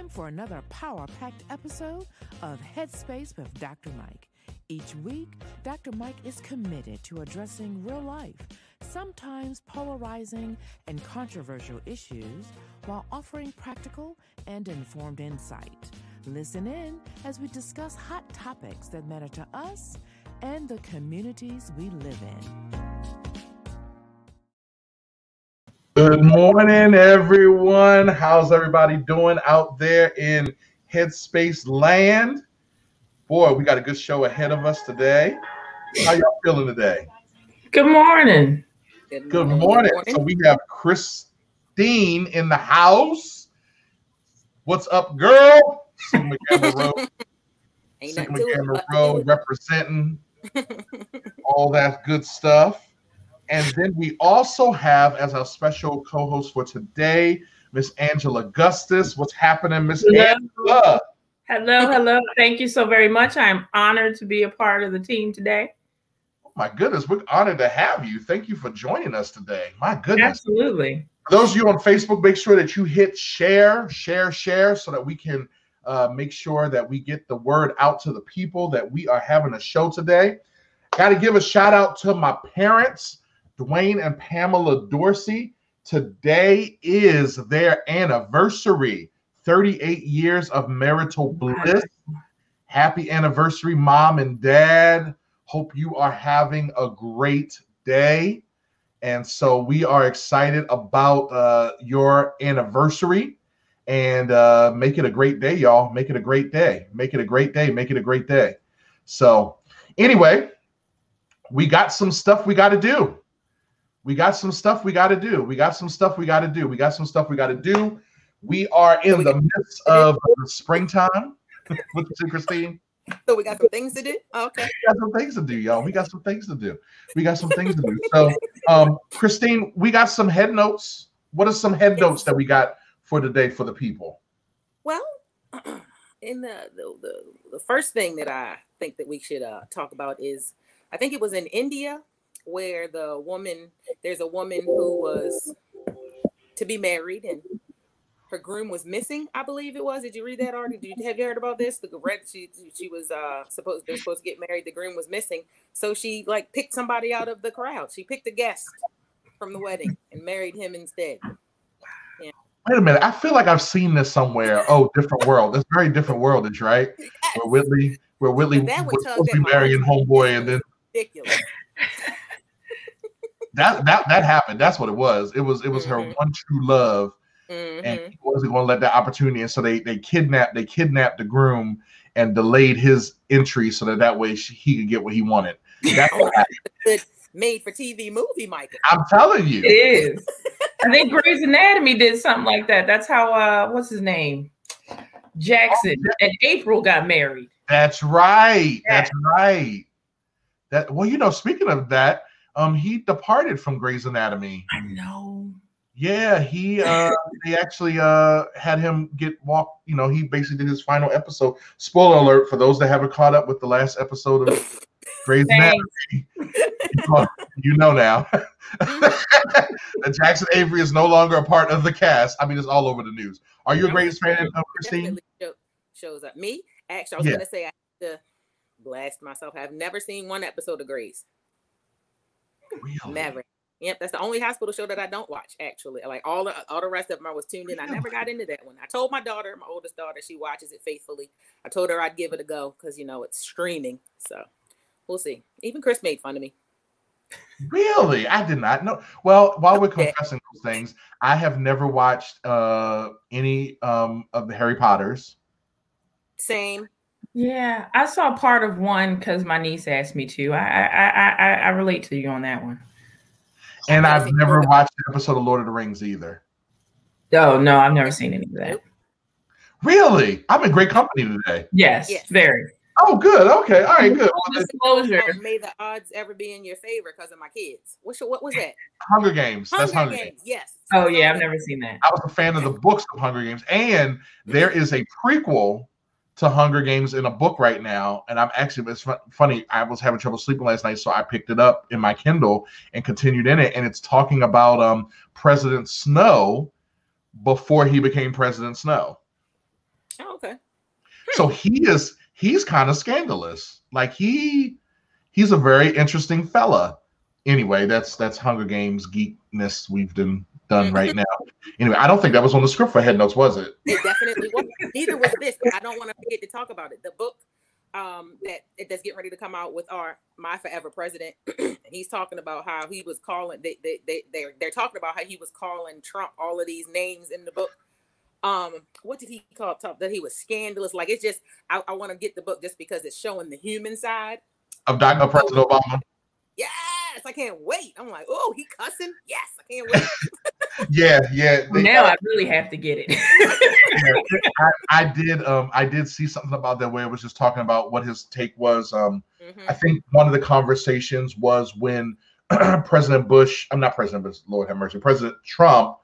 Time for another power packed episode of Headspace with Dr. Mike. Each week, Dr. Mike is committed to addressing real life, sometimes polarizing and controversial issues, while offering practical and informed insight. Listen in as we discuss hot topics that matter to us and the communities we live in. Good morning, everyone. How's everybody doing out there in Headspace land? Boy, we got a good show ahead of us today. How y'all feeling today? Good morning. Good morning. So we have Christine in the house. What's up, girl? Sigma Gamma Rho. Ain't Sigma nothing to it Gamma but Rho representing all that good stuff. And then we also have as our special co-host for today, Miss Angela Gustus. What's happening, Miss Angela? Hello, hello. Thank you so very much. I'm honored to be a part of the team today. Oh my goodness, we're honored to have you. Thank you for joining us today. My goodness. Absolutely. For those of you on Facebook, make sure that you hit share, share, share, so that we can uh, make sure that we get the word out to the people that we are having a show today. Got to give a shout out to my parents, Dwayne and Pamela Dorsey. Today is their anniversary 38 years of marital bliss. Happy anniversary, mom and dad. Hope you are having a great day. And so we are excited about uh, your anniversary and uh, make it a great day, y'all. Make it a great day. Make it a great day. Make it a great day. So, anyway, we got some stuff we got to do. We got some stuff we got to do. We got some stuff we got to do. We got some stuff we got to do. We are in the midst of the springtime. You Christine? So we got some things to do. Okay. we got some things to do, y'all. We got some things to do. We got some things to do. So, um, Christine, we got some head notes. What are some head notes that we got for today for the people? Well, in the, the the the first thing that I think that we should uh, talk about is, I think it was in India where the woman there's a woman who was to be married and her groom was missing. I believe it was. Did you read that article? Did you have you heard about this? The red she she was uh supposed they're supposed to get married. The groom was missing, so she like picked somebody out of the crowd. She picked a guest from the wedding and married him instead. Wait a minute. I feel like I've seen this somewhere. Oh, different world. That's very different world, is right? Where Whitley, where Whitley was supposed to be marrying homeboy, and then Ridiculous. That that that happened. That's what it was. It was it was her Mhm. one true love, Mhm. and he wasn't going to let that opportunity. And so they they kidnapped they kidnapped the groom and delayed his entry so that that way she, he could get what he wanted. That's what happened. Good made for TV movie, Michael. I'm telling you. it is. I think Grey's Anatomy did something like that. That's how uh what's his name? Jackson and April got married. That's right. That's right. That well, you know, speaking of that, um, he departed from Grey's Anatomy. I know. Yeah, he uh they actually uh had him get walk, you know, he basically did his final episode. Spoiler alert for those that haven't caught up with the last episode of Grey's Anatomy. You know now that Jackson Avery is no longer a part of the cast. I mean, it's all over the news. Are you a Grey's fan of Christine? Show, shows up. Me, actually, I was Yeah. gonna say I have to blast myself. I've never seen one episode of Grey's. Really? Never. Yep, that's the only hospital show that I don't watch. Actually, like all the all the rest of them, I was tuned in. I never got into that one. I told my daughter, my oldest daughter, she watches it faithfully. I told her I'd give it a go because you know it's streaming. So we'll see. Even Chris made fun of me. Really? I did not know. Well, while we're confessing those things, I have never watched uh any um of the Harry Potters. Same. Yeah, I saw part of one because my niece asked me to. I I, I I I relate to you on that one. And I've never watched an episode of Lord of the Rings either. Oh no, I've never seen any of that. Really? I'm in great company today. Yes, Yes. very. Oh, good. Okay. All right, good. Well, Full then, disclosure. Oh, may the odds ever be in your favor because of my kids. What's your, what was that? Hunger Games. That's Hunger Games. Yes. Oh yeah, I've Hunger never seen that. I was a fan of the books of Hunger Games, and there is a prequel to Hunger Games in a book right now. And I'm actually it's funny. I was having trouble sleeping last night, so I picked it up in my Kindle and continued in it. And it's talking about um President Snow before he became President Snow. Oh, okay. So he is he's kind of scandalous. Like he he's a very interesting fella. Anyway, that's that's Hunger Games geekness we've done done right now. Anyway, I don't think that was on the script for Head Notes, was it? It definitely was. Neither was this. But I don't want to forget to talk about it. The book um, that that's getting ready to come out with our my forever president. he's talking about how he was calling. They they they they're, they're talking about how he was calling Trump all of these names in the book. Um, what did he call Trump? That he was scandalous. Like it's just I, I want to get the book just because it's showing the human side of Dr. President Obama. Yes, I can't wait. I'm like, oh, he cussing. Yes, I can't wait. yeah, yeah. They, now I really have to get it. yeah, I, I, did. Um, I did see something about that where it was just talking about what his take was. Um, mm-hmm. I think one of the conversations was when President Bush. I'm not President Bush. Lord have mercy. President Trump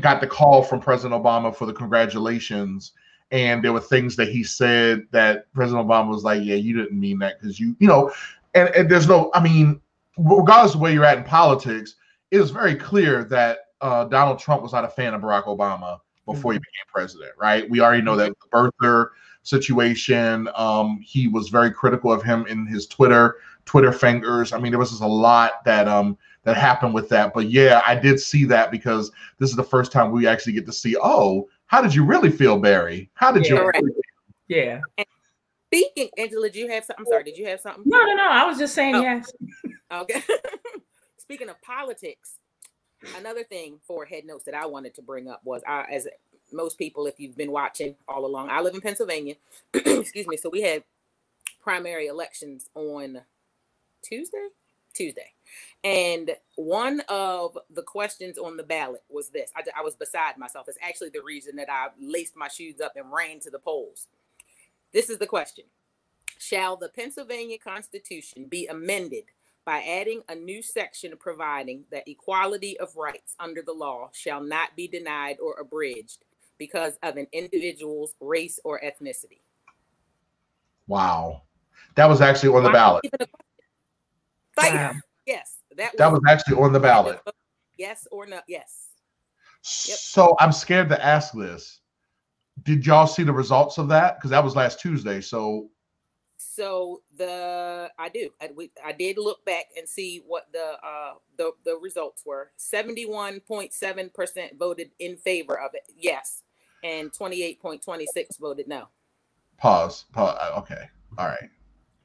got the call from President Obama for the congratulations and there were things that he said that President Obama was like, "Yeah, you didn't mean that because you, you know," and, and there's no, I mean, regardless of where you're at in politics, it is very clear that uh, Donald Trump was not a fan of Barack Obama before he mm-hmm. became president, right? We already know that the birther situation. Um, he was very critical of him in his Twitter Twitter fingers. I mean, there was just a lot that um that happened with that. But yeah, I did see that because this is the first time we actually get to see. Oh, how did you really feel, Barry? How did yeah, you? Right. Yeah. speaking, Angela, did you have something? I'm sorry. Did you have something? No, no, no. I was just saying oh. yes. okay. speaking of politics, another thing for head notes that I wanted to bring up was I, as most people, if you've been watching all along, I live in Pennsylvania. Excuse me. So we had primary elections on Tuesday. Tuesday. And one of the questions on the ballot was this I, I, was beside myself. It's actually the reason that I laced my shoes up and ran to the polls. This is the question Shall the Pennsylvania Constitution be amended by adding a new section providing that equality of rights under the law shall not be denied or abridged because of an individual's race or ethnicity? Wow. That was actually on the ballot. Wow. Yes, that was, that was actually on the ballot. Yes or no? Yes. Yep. So I'm scared to ask this. Did y'all see the results of that? Because that was last Tuesday. So. So the I do I, we, I did look back and see what the uh the the results were. Seventy one point seven percent voted in favor of it. Yes, and twenty eight point twenty six voted no. Pause. Pause. Uh, okay. All right.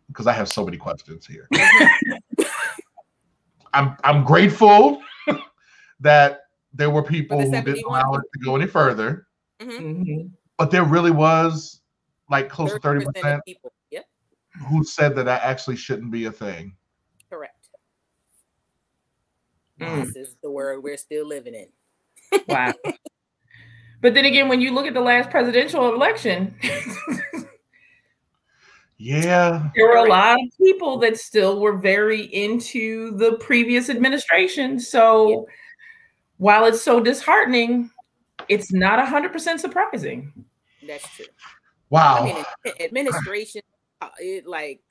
Because I have so many questions here. I'm I'm grateful that there were people who didn't allow it to go any further. Mm-hmm. mm-hmm. But there really was like close to 30 percent people yep. Who said that that actually shouldn't be a thing. Correct. Mm. This is the world we're still living in. wow. But then again, when you look at the last presidential election, yeah. There were a lot of people that still were very into the previous administration. So yeah. while it's so disheartening, it's not 100% surprising. That's true. Wow. I mean, administration, uh, it like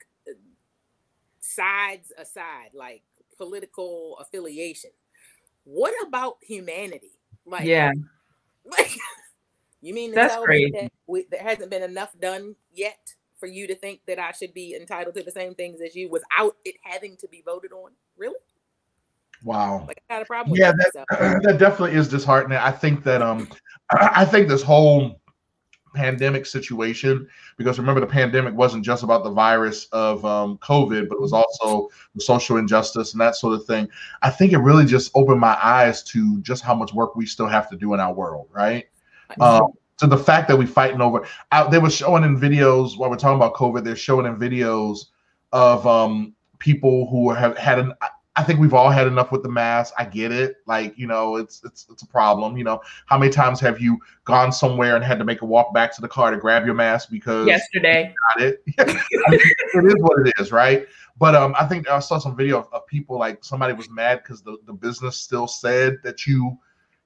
sides aside, like political affiliation. What about humanity? Like, yeah. Like, you mean that's great. That we, there hasn't been enough done yet? for you to think that I should be entitled to the same things as you without it having to be voted on? Really? Wow. Like I got a problem. Yeah, that, that definitely is disheartening. I think that um, I think this whole pandemic situation because remember the pandemic wasn't just about the virus of um, covid but it was also the social injustice and that sort of thing. I think it really just opened my eyes to just how much work we still have to do in our world right? Um, to the fact that we're fighting over out they were showing in videos while we're talking about covid they're showing in videos of um people who have had an I think we've all had enough with the mask. I get it. Like, you know, it's it's it's a problem. You know, how many times have you gone somewhere and had to make a walk back to the car to grab your mask because yesterday got it? I mean, it is what it is, right? But um, I think I saw some video of, of people like somebody was mad because the, the business still said that you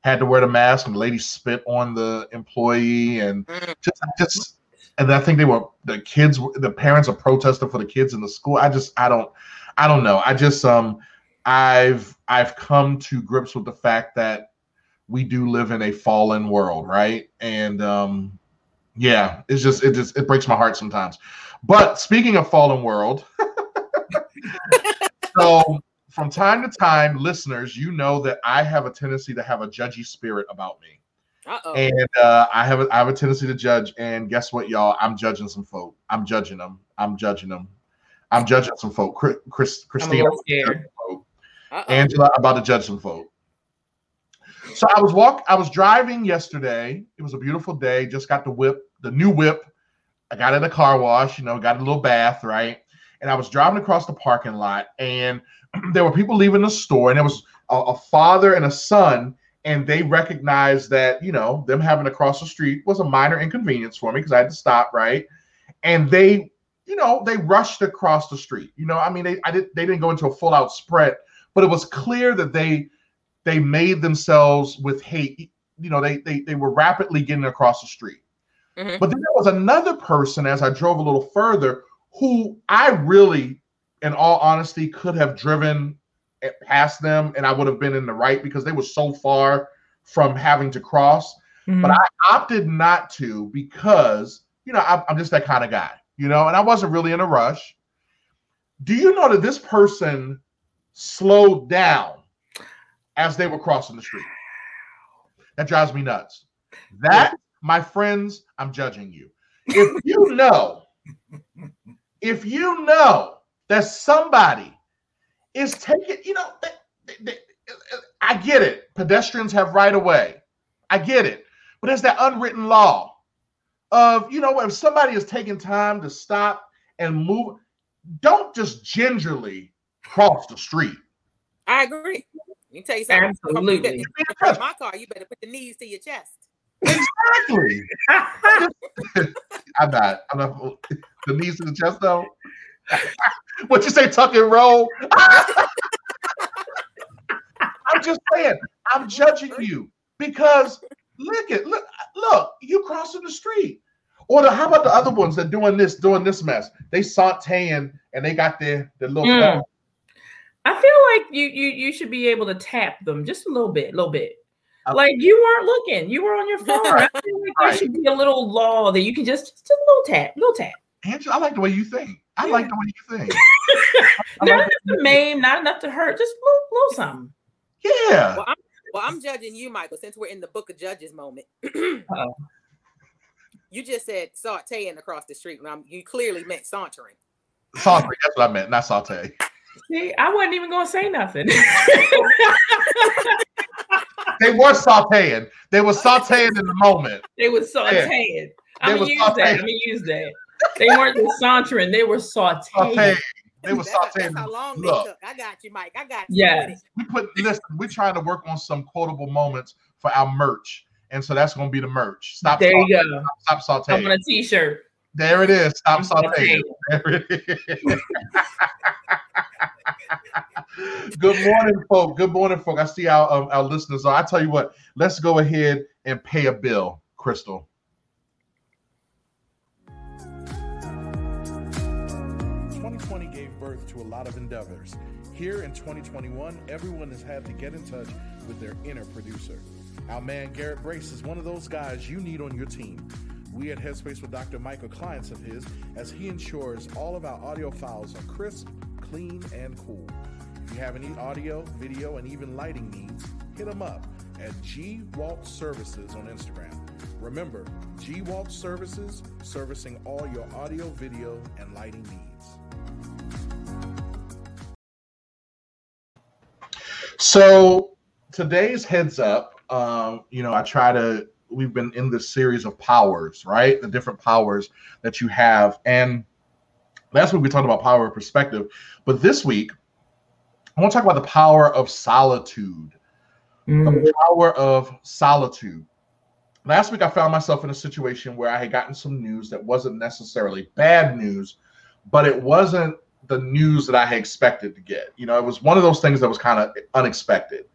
had to wear the mask, and the lady spit on the employee, and mm. just, just and I think they were the kids, the parents are protesting for the kids in the school. I just, I don't, I don't know. I just, um, I've, I've come to grips with the fact that we do live in a fallen world, right? And um, Yeah, it's just it just it breaks my heart sometimes. But speaking of fallen world, so from time to time, listeners, you know that I have a tendency to have a judgy spirit about me. Uh-oh. And uh, I have a, I have a tendency to judge. And guess what, y'all? I'm judging some folk. I'm judging them. I'm judging them. I'm judging some folk. Chris, Chris Christina, Angela, I'm about to judge some folk. So I was walk. I was driving yesterday. It was a beautiful day. Just got the whip, the new whip. I got in a car wash. You know, got a little bath, right? And I was driving across the parking lot, and there were people leaving the store, and there was a, a father and a son, and they recognized that you know them having to cross the street was a minor inconvenience for me because I had to stop, right? And they, you know, they rushed across the street. You know, I mean, they I did they didn't go into a full out sprint, but it was clear that they they made themselves with hate. You know, they they they were rapidly getting across the street. Mm-hmm. But then there was another person as I drove a little further who I really, in all honesty, could have driven past them and I would have been in the right because they were so far from having to cross. Mm-hmm. But I opted not to because, you know, I'm, I'm just that kind of guy, you know, and I wasn't really in a rush. Do you know that this person slowed down as they were crossing the street? That drives me nuts. That, yeah. my friends, I'm judging you. If you know, if you know that somebody is taking, you know, they, they, I get it. Pedestrians have right of way. I get it. But there's that unwritten law of, you know, if somebody is taking time to stop and move, don't just gingerly cross the street. I agree. You tell you something. Absolutely. You my car, you better put the knees to your chest. Exactly. I'm not. I'm not. The knees to the chest, though. what you say, tuck and roll? I'm just saying, I'm judging you because look at look look, you crossing the street. Or the, how about the other ones that doing this, doing this mess? They sauteing and they got their their little. Mm. I feel like you you you should be able to tap them just a little bit, a little bit. Okay. Like you weren't looking, you were on your phone. I feel like there should be a little law that you can just just a little tap, little tap. Angela, I like the way you think. I like the way you think. not like enough to maim, not enough to hurt, just a little, little something. Yeah. Well I'm, well, I'm judging you, Michael, since we're in the book of Judges moment. you just said sauteing across the street. Now you clearly meant sauntering. Sauntering, that's what I meant, not saute. See, I wasn't even gonna say nothing. they were sauteing. They were sauteing in the moment. They were sauteing. Yeah. I'm gonna use sauteing. that. I'm gonna use that. They weren't just sauntering, they were sauteing. sauteing. They were sauteing. That's how long Look, they took. I got you, Mike. I got you. Yeah. We put listen, we're trying to work on some quotable moments for our merch. And so that's gonna be the merch. Stop. There you go. Stop, stop sauteing. I'm on a t-shirt. There it is. Stop sauteing. There it is. Good morning, folk. Good morning, folk. I see our um, our listeners. Are. I tell you what, let's go ahead and pay a bill, Crystal. 2020 gave birth to a lot of endeavors. Here in 2021, everyone has had to get in touch with their inner producer. Our man Garrett Brace is one of those guys you need on your team. We at Headspace with Dr. Michael clients of his as he ensures all of our audio files are crisp, clean, and cool. If you have any audio, video, and even lighting needs, hit them up at G Walt Services on Instagram. Remember, G Walt Services, servicing all your audio, video, and lighting needs. So today's heads up, um, you know, I try to. We've been in this series of powers, right? The different powers that you have, and that's what we talked about power of perspective. But this week, I want to talk about the power of solitude. Mm. The power of solitude. Last week, I found myself in a situation where I had gotten some news that wasn't necessarily bad news, but it wasn't the news that I had expected to get. You know, it was one of those things that was kind of unexpected.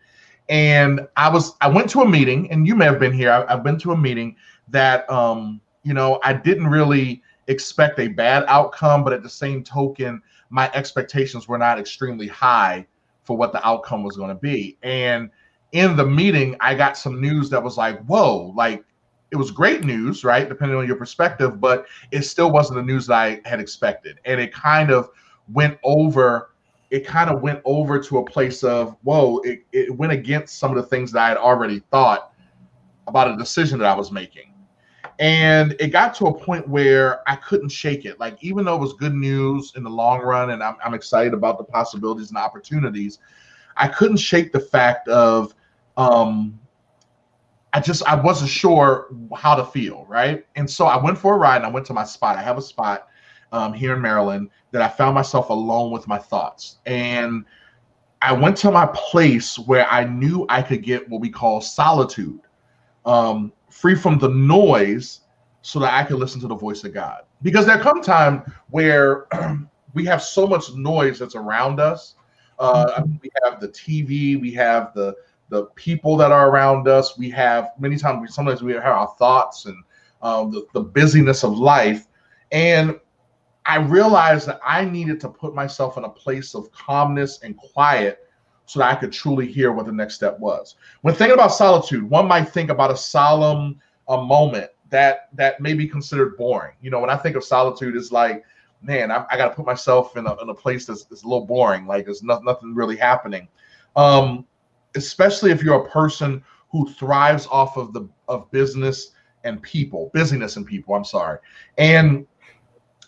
And I was, I went to a meeting, and you may have been here. I, have been to a meeting that, um, you know, I didn't really expect a bad outcome, but at the same token, my expectations were not extremely high for what the outcome was going to be. And in the meeting, I got some news that was like, whoa, like it was great news, right? Depending on your perspective, but it still wasn't the news that I had expected. And it kind of went over, it kind of went over to a place of, whoa, it, it went against some of the things that I had already thought about a decision that I was making. And it got to a point where I couldn't shake it. Like, even though it was good news in the long run, and I'm, I'm excited about the possibilities and opportunities, I couldn't shake the fact of, um, I just I wasn't sure how to feel, right? And so I went for a ride and I went to my spot. I have a spot um, here in Maryland that I found myself alone with my thoughts. And I went to my place where I knew I could get what we call solitude, um, free from the noise, so that I can listen to the voice of God. Because there come time where we have so much noise that's around us. Uh, we have the TV, we have the the people that are around us. We have many times, we, sometimes we have our thoughts and um, the, the busyness of life. And I realized that I needed to put myself in a place of calmness and quiet so that I could truly hear what the next step was. When thinking about solitude, one might think about a solemn a moment that that may be considered boring. You know, when I think of solitude, it's like, man, I, I got to put myself in a, in a place that's, that's a little boring. Like there's no, nothing really happening. Um, especially if you're a person who thrives off of the of business and people, busyness and people. I'm sorry. And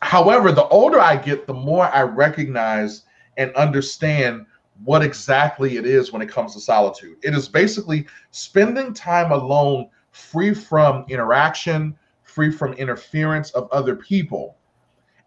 however, the older I get, the more I recognize and understand what exactly it is when it comes to solitude. It is basically spending time alone, free from interaction, free from interference of other people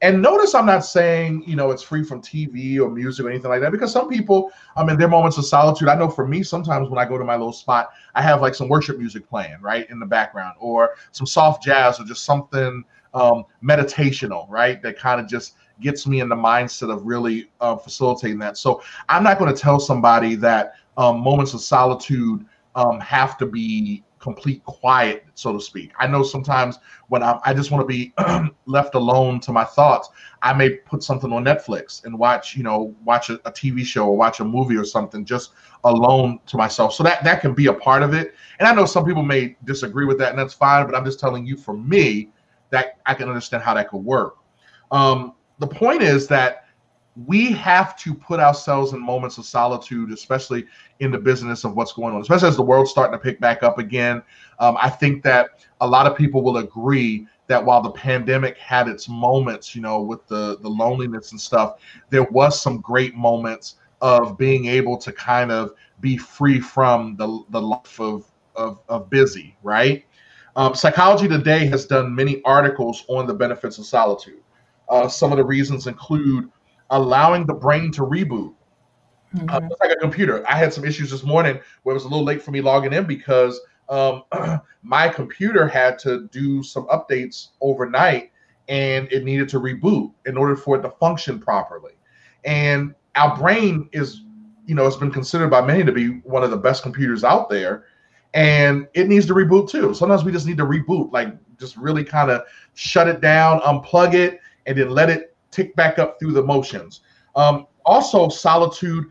and notice I'm not saying, you know, it's free from TV or music or anything like that, because some people, I mean, their moments of solitude. I know for me, sometimes when I go to my little spot, I have like some worship music playing right in the background, or some soft jazz, or just something um, meditational, right? That kind of just gets me in the mindset of really uh, facilitating that. So I'm not going to tell somebody that um, moments of solitude um, have to be complete quiet, so to speak. I know sometimes when I'm, I just want to be left alone to my thoughts, I may put something on Netflix and watch, you know, watch a, a, TV show or watch a movie or something just alone to myself. So that that can be a part of it. And I know some people may disagree with that, and that's fine. But I'm just telling you, for me, that I can understand how that could work. Um, the point is that we have to put ourselves in moments of solitude, especially in the business of what's going on, especially as the world's starting to pick back up again. Um, I think that a lot of people will agree that while the pandemic had its moments, you know, with the the loneliness and stuff, there was some great moments of being able to kind of be free from the the life of of, of busy, right? Um, Psychology Today has done many articles on the benefits of solitude. Uh, some of the reasons include allowing the brain to reboot. Uh, mm-hmm. Uh, just like a computer. I had some issues this morning where it was a little late for me logging in because um, my computer had to do some updates overnight and it needed to reboot in order for it to function properly. And our brain is, you know, it's been considered by many to be one of the best computers out there. And it needs to reboot too. Sometimes we just need to reboot, like just really kind of shut it down, unplug it, and then let it tick back up through the motions. Um, also, solitude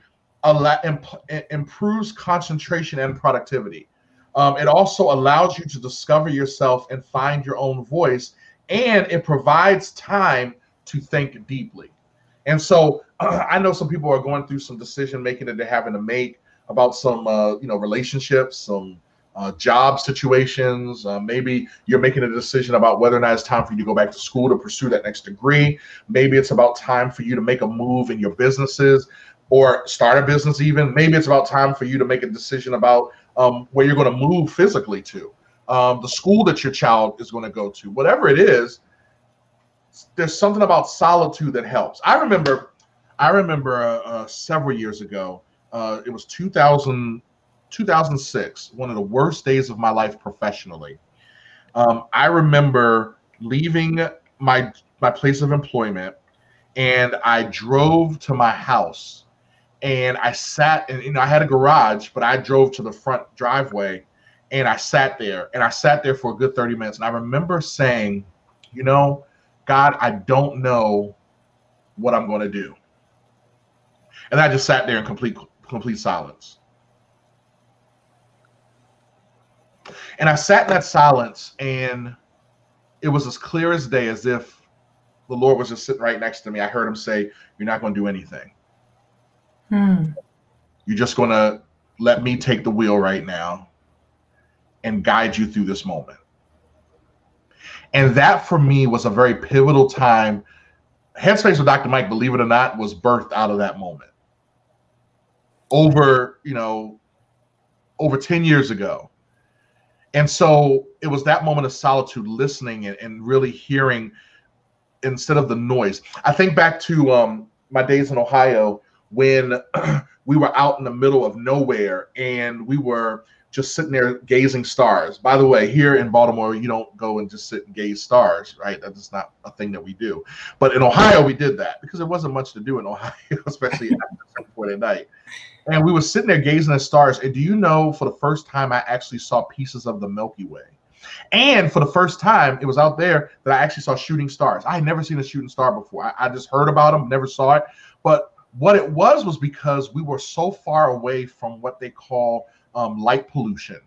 imp- improves concentration and productivity. Um, it also allows you to discover yourself and find your own voice, and it provides time to think deeply. And so, I know some people are going through some decision making that they're having to make about some, uh, you know, relationships, some uh, job situations. Uh, maybe you're making a decision about whether or not it's time for you to go back to school to pursue that next degree. Maybe it's about time for you to make a move in your businesses or start a business, even. Maybe it's about time for you to make a decision about um, where you're going to move physically to, um, the school that your child is going to go to, whatever it is. There's something about solitude that helps. I remember, I remember uh, uh several years ago. Uh, it was 2000 2006, one of the worst days of my life professionally. Um, I remember leaving my my place of employment, and I drove to my house, and I sat and you know I had a garage, but I drove to the front driveway, and I sat there, and I sat there for a good 30 minutes, and I remember saying, you know, God, I don't know what I'm going to do, and I just sat there in complete complete silence And I sat in that silence, and it was as clear as day, as if the Lord was just sitting right next to me. I heard him say, You're not going to do anything. Hmm. You're just going to let me take the wheel right now and guide you through this moment. And that for me was a very pivotal time. Headspace with Dr. Mike, believe it or not, was birthed out of that moment. Over, you know, over 10 years ago. And so it was that moment of solitude, listening and, and really hearing instead of the noise. I think back to um, my days in Ohio when we were out in the middle of nowhere and we were just sitting there gazing stars. By the way, here in Baltimore, you don't go and just sit and gaze stars, right? That's not a thing that we do. But in Ohio, we did that because there wasn't much to do in Ohio, especially after at night. And we were sitting there gazing at stars. And do you know, for the first time, I actually saw pieces of the Milky Way. And for the first time, it was out there that I actually saw shooting stars. I had never seen a shooting star before. I, I just heard about them, never saw it. But what it was was because we were so far away from what they call um, light pollution,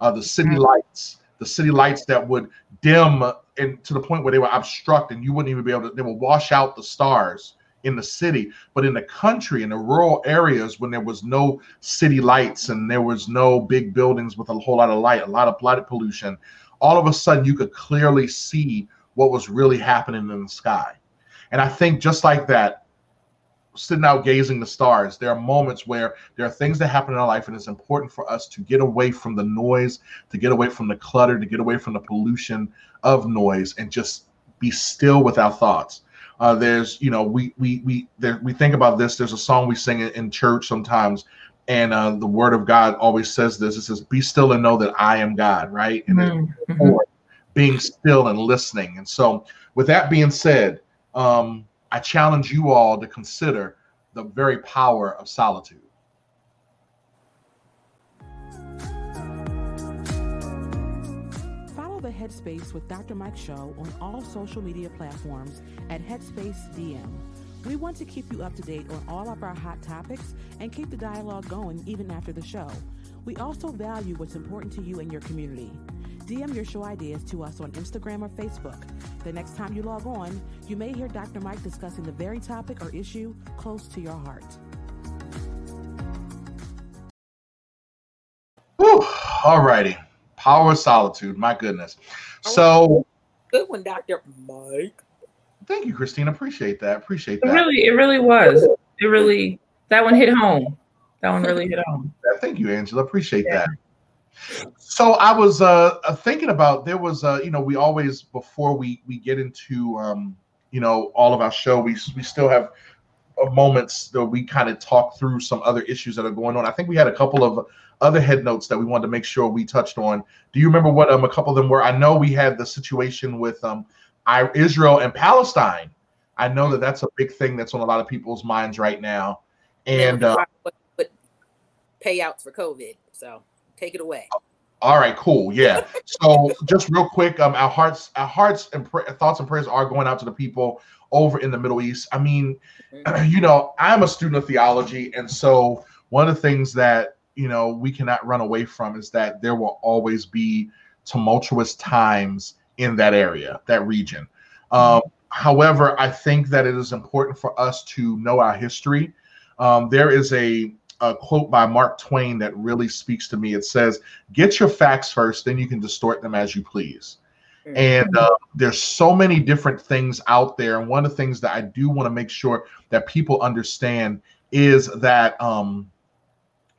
uh, the city mm-hmm. lights, the city lights that would dim and to the point where they would obstruct and you wouldn't even be able to, they would wash out the stars in the city. But in the country, in the rural areas, when there was no city lights and there was no big buildings with a whole lot of light, a lot of light pollution, all of a sudden you could clearly see what was really happening in the sky. And I think just like that, sitting out gazing the stars. There are moments where there are things that happen in our life, and it's important for us to get away from the noise, to get away from the clutter, to get away from the pollution of noise, and just be still with our thoughts. Uh, there's, you know, we we we there, we think about this. There's a song we sing in, church sometimes, and uh, the Word of God always says this. It says, "Be still and know that I am God." Right, and mm-hmm. being still and listening. And so, with that being said, um, I challenge you all to consider the very power of solitude. Headspace with Dr. Mike show on all social media platforms at Headspace DM. We want to keep you up to date on all of our hot topics and keep the dialogue going even after the show. We also value what's important to you and your community. DM your show ideas to us on Instagram or Facebook. The next time you log on, you may hear Dr. Mike discussing the very topic or issue close to your heart. All righty. Power of solitude. My goodness. So good one, Dr. Mike. Thank you, Christine. Appreciate that. Appreciate that. It really, it really was. It really that one hit home. That one really hit home. Thank you, Angela. Appreciate yeah. that. So I was uh, uh, thinking about there was uh, you know we always before we we get into um, you know all of our show we we still have moments that we kind of talk through some other issues that are going on. I think we had a couple of other head notes that we wanted to make sure we touched on. Do you remember what um, a couple of them were? I know we had the situation with um, Israel and Palestine. I know that that's a big thing that's on a lot of people's minds right now. And uh, payouts for COVID. So Take it away. All right, cool. Yeah. So just real quick, um, our hearts, our hearts and thoughts and prayers are going out to the people over in the Middle East. I mean, you know, I'm a student of theology, and so one of the things that you know we cannot run away from is that there will always be tumultuous times in that area, that region. Um, however, I think that it is important for us to know our history. Um, there is a a quote by Mark Twain that really speaks to me. It says, "Get your facts first, then you can distort them as you please." Mm-hmm. And uh, there's so many different things out there, and one of the things that I do want to make sure that people understand is that um,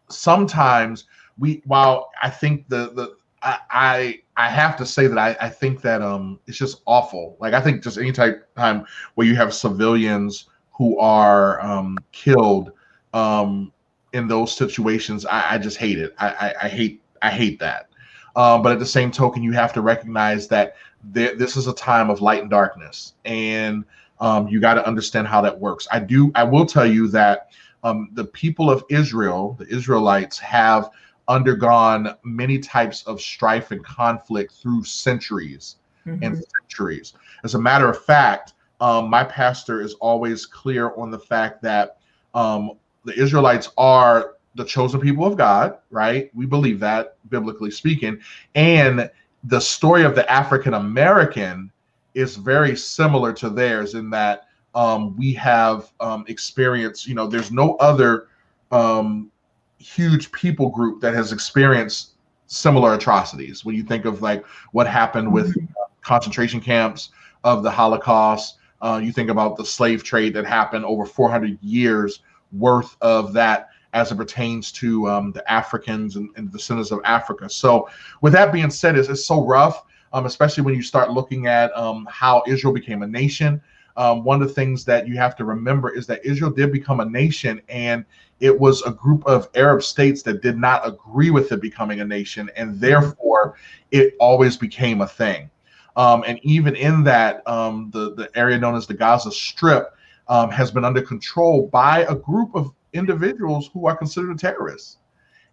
sometimes we, while I think the the I, I I have to say that I, I think that um it's just awful. Like I think just any type time where you have civilians who are um, killed um, in those situations, I, I just hate it. I, I, I, hate I hate that. Um, but at the same token, you have to recognize that th- this is a time of light and darkness, and um, you got to understand how that works. I do. I will tell you that um, the people of Israel, the Israelites, have undergone many types of strife and conflict through centuries mm-hmm. and centuries. As a matter of fact, um, my pastor is always clear on the fact that um, the Israelites are the chosen people of God, right? We believe that biblically speaking. And the story of the African American is very similar to theirs in that um, we have um, experienced, you know, there's no other um, huge people group that has experienced similar atrocities. When you think of like what happened with mm-hmm. concentration camps of the Holocaust, uh, you think about the slave trade that happened over 400 years worth of that as it pertains to um, the Africans and, and the descendants of Africa. So, with that being said, it's, it's so rough, um, especially when you start looking at um, how Israel became a nation. Um, one of the things that you have to remember is that Israel did become a nation, and it was a group of Arab states that did not agree with it becoming a nation, and therefore it always became a thing. Um, and even in that, um, the the area known as the Gaza Strip has been under control by a group of individuals who are considered terrorists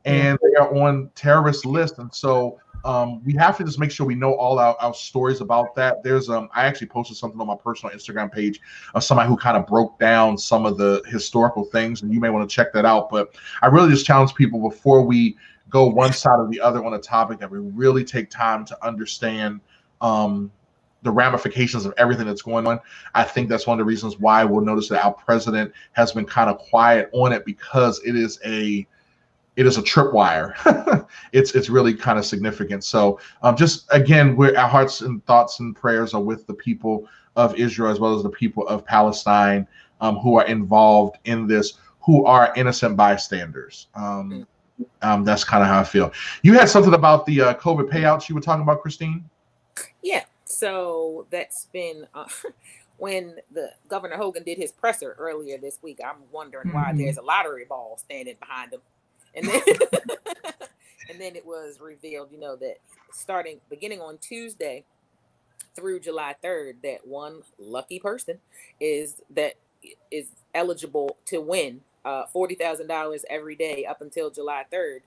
and they are on terrorist lists. And so um, we have to just make sure we know all our, our stories about that. There's um, I actually posted something on my personal Instagram page of somebody who kind of broke down some of the historical things, and you may want to check that out. But I really just challenge people before we go one side or the other on a topic that we really take time to understand um, the ramifications of everything that's going on. I think that's one of the reasons why we'll notice that our president has been kind of quiet on it because it is a it is a tripwire. it's it's really kind of significant. So um, just again, we're our hearts and thoughts and prayers are with the people of Israel as well as the people of Palestine um, who are involved in this, who are innocent bystanders. Um, um, that's kind of how I feel. You had something about the uh, COVID payouts you were talking about, Christine. Yeah, so that's been uh, when the Governor Hogan did his presser earlier this week. I'm wondering mm-hmm. why there's a lottery ball standing behind him, and then and then it was revealed, you know, that starting beginning on Tuesday through July 3rd, that one lucky person is that is eligible to win uh, forty thousand dollars every day up until July 3rd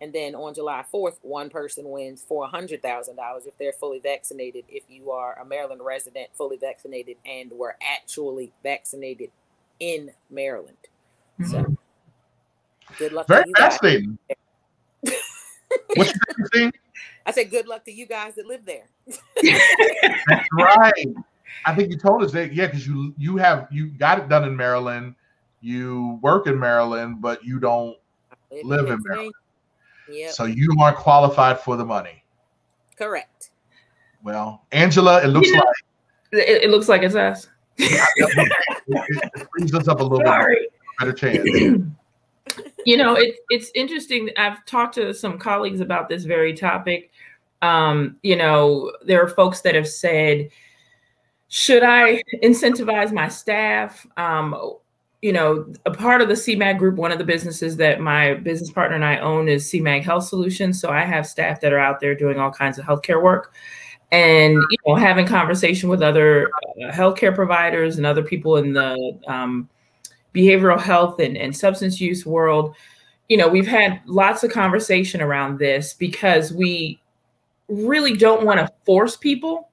and then on July 4th, one person wins $400,000 if they're fully vaccinated. If you are a Maryland resident, fully vaccinated, and were actually vaccinated in Maryland. Mm-hmm. So good luck Very fascinating. what you saying? I said good luck to you guys that live there. That's right. I think you told us that, yeah, because you you have you got it done in Maryland, you work in Maryland, but you don't live in Maryland. Yep. So you aren't qualified for the money. Correct. Well, Angela, it looks yeah. like it, it, looks like it's us. it, it brings us up a little Sorry. bit better chance. you know, it's it's interesting. I've talked to some colleagues about this very topic. Um, you know, there are folks that have said, should I incentivize my staff? Um, you know, a part of the CMAG group, one of the businesses that my business partner and I own is CMAG Health Solutions. So I have staff that are out there doing all kinds of healthcare work and, you know, having conversation with other uh, healthcare providers and other people in the um, behavioral health and, and substance use world. You know, we've had lots of conversation around this because we really don't want to force people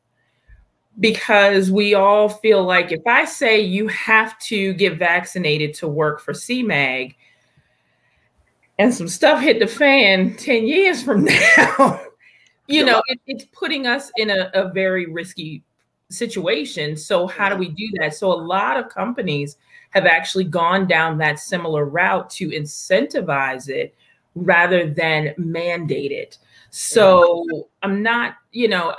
because we all feel like if I say you have to get vaccinated to work for CMAG and some stuff hit the fan 10 years from now, you know, it, it's putting us in a, a very risky situation. So, how do we do that? So, a lot of companies have actually gone down that similar route to incentivize it rather than mandate it. So, I'm not, you know,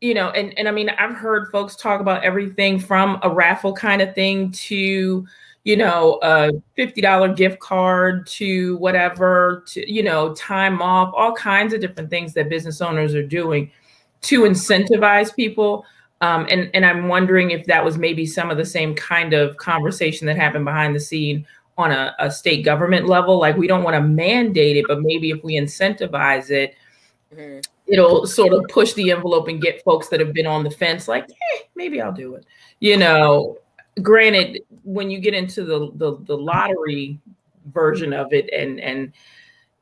you know, and and I mean, I've heard folks talk about everything from a raffle kind of thing to, you know, a fifty dollar gift card to whatever to you know, time off, all kinds of different things that business owners are doing to incentivize people. Um, and and I'm wondering if that was maybe some of the same kind of conversation that happened behind the scene on a, a state government level. Like we don't want to mandate it, but maybe if we incentivize it. Mm-hmm it'll sort of push the envelope and get folks that have been on the fence like eh, maybe i'll do it. You know granted when you get into the, the the lottery version of it and and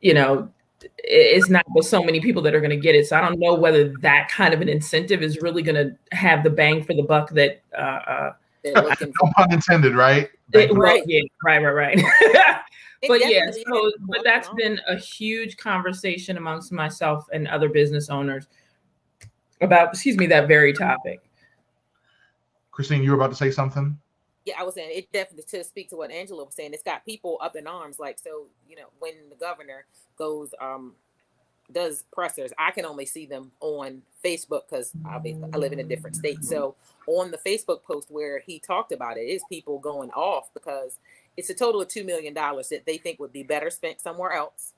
you know it's not with so many people that are going to get it. So i don't know whether that kind of an incentive is really going to have the bang for the buck that uh, uh no pun intended right? It, right yeah right right right but yeah, so but that's been a huge conversation amongst myself and other business owners about, excuse me, that very topic. Christine, you were about to say something. Yeah, I was saying it definitely to speak to what Angela was saying. It's got people up in arms. Like so, you know, when the governor goes um does pressers, I can only see them on Facebook because I live in a different state. So on the Facebook post where he talked about it, is people going off because it's a total of two million dollars that they think would be better spent somewhere else.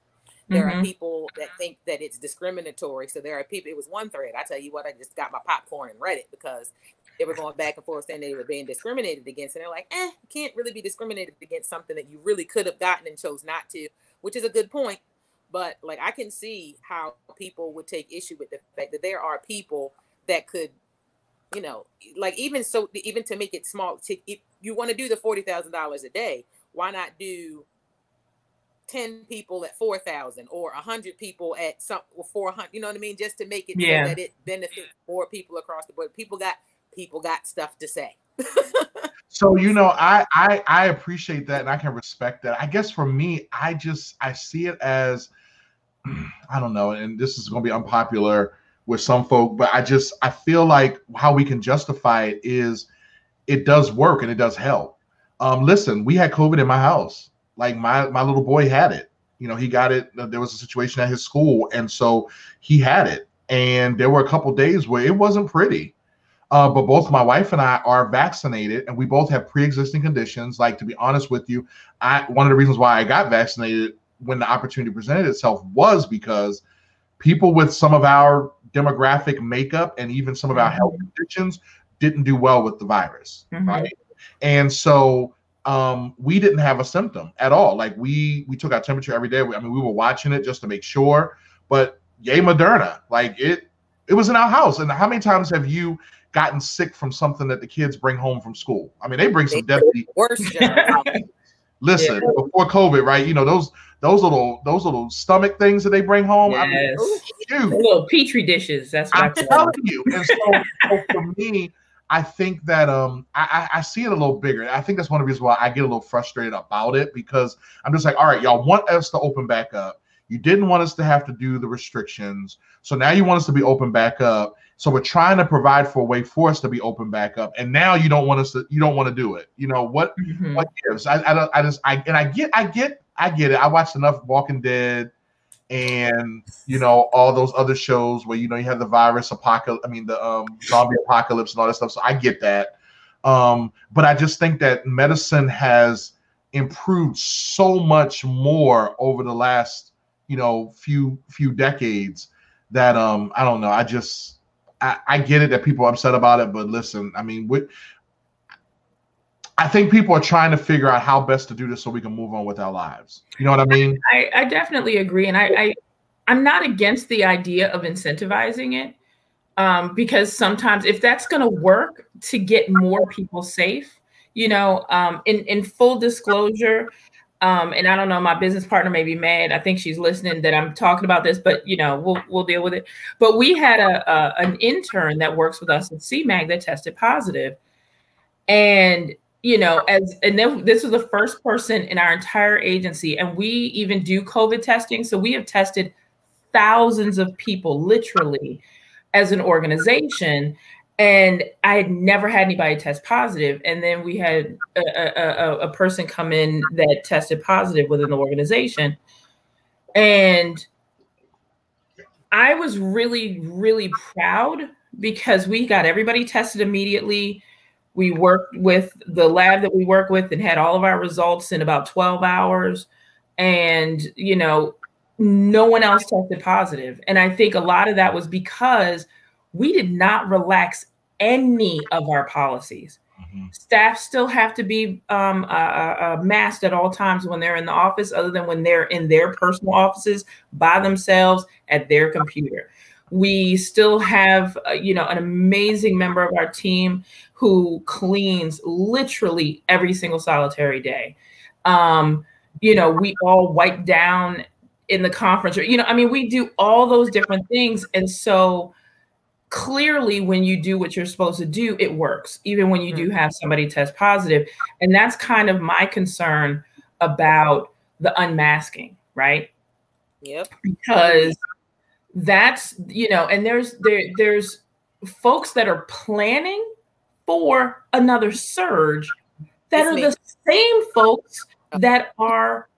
There mm-hmm. are people that think that it's discriminatory. So there are people. It was one thread. I tell you what, I just got my popcorn and read it because they were going back and forth saying they were being discriminated against, and they're like, "Eh, you can't really be discriminated against something that you really could have gotten and chose not to," which is a good point but like I can see how people would take issue with the fact that there are people that could, you know, like even so, even to make it small, to, if you want to do the forty thousand dollars a day, why not do 10 people at 4000 or 100 people at some 400 you know what i mean? Just to make it yeah. so that it benefits more people across the board. People got people got stuff to say. So you know I, I i appreciate that and i can respect that. I guess for me i just i see it as I don't know, and this is going to be unpopular with some folk, but I just I feel like how we can justify it is it does work and it does help. Um, listen, we had COVID in my house. Like my my little boy had it. You know, he got it. There was a situation at his school, and so he had it. And there were a couple days where it wasn't pretty. Uh, but both my wife and I are vaccinated, and we both have pre-existing conditions. Like to be honest with you, I one of the reasons why I got vaccinated when the opportunity presented itself was because people with some of our demographic makeup and even some of our health mm-hmm. conditions didn't do well with the virus, mm-hmm. right? And so um, we didn't have a symptom at all. Like we we took our temperature every day. I mean, we were watching it just to make sure. But yay, Moderna! Like it, it was in our house. And how many times have you gotten sick from something that the kids bring home from school? I mean, they bring some deadly. Worse. Listen, yeah. before COVID, right? You know those those little those little stomach things that they bring home. Yes. I mean, little petri dishes. That's what I'm telling you. And so, so, for me, I think that um I, I see it a little bigger. I think that's one of the reasons why I get a little frustrated about it because I'm just like, all right, y'all want us to open back up. You didn't want us to have to do the restrictions. So now you want us to be open back up. So we're trying to provide for a way for us to be open back up. And now you don't want us to you don't want to do it. You know what mm-hmm. what gives? I, I don't I just I and I get I get I get it. I watched enough Walking Dead and you know all those other shows where you know you have the virus apocalypse. I mean the um, zombie apocalypse and all that stuff. So I get that. Um, but I just think that medicine has improved so much more over the last you know few few decades that um I don't know. I just I, I get it that people are upset about it, but listen, I mean, I think people are trying to figure out how best to do this so we can move on with our lives. You know what I mean? I, I definitely agree, and I, I I'm not against the idea of incentivizing it um, because sometimes if that's going to work to get more people safe, you know, um, in in full disclosure, um, and I don't know, my business partner may be mad. I think she's listening that I'm talking about this, but you know, we'll we'll deal with it. But we had a, a an intern that works with us at CMAG that tested positive, and you know, as and then this was the first person in our entire agency, and we even do COVID testing. So we have tested thousands of people literally as an organization. And I had never had anybody test positive. And then we had a, a, a person come in that tested positive within the organization. And I was really, really proud because we got everybody tested immediately we worked with the lab that we work with and had all of our results in about 12 hours. And, you know, no one else tested positive. And I think a lot of that was because we did not relax any of our policies. Mm-hmm. Staff still have to be um, uh, uh, masked at all times when they're in the office, other than when they're in their personal offices by themselves at their computer. We still have, uh, you know, an amazing member of our team who cleans literally every single solitary day. Um, you know, we all wipe down in the conference or you know, I mean, we do all those different things. And so clearly when you do what you're supposed to do, it works, even when you do mm-hmm. have somebody test. And that's kind of my concern about the unmasking, right? Yep. Because that's you know, and there's there there's folks that are planning for another surge that are the same folks that are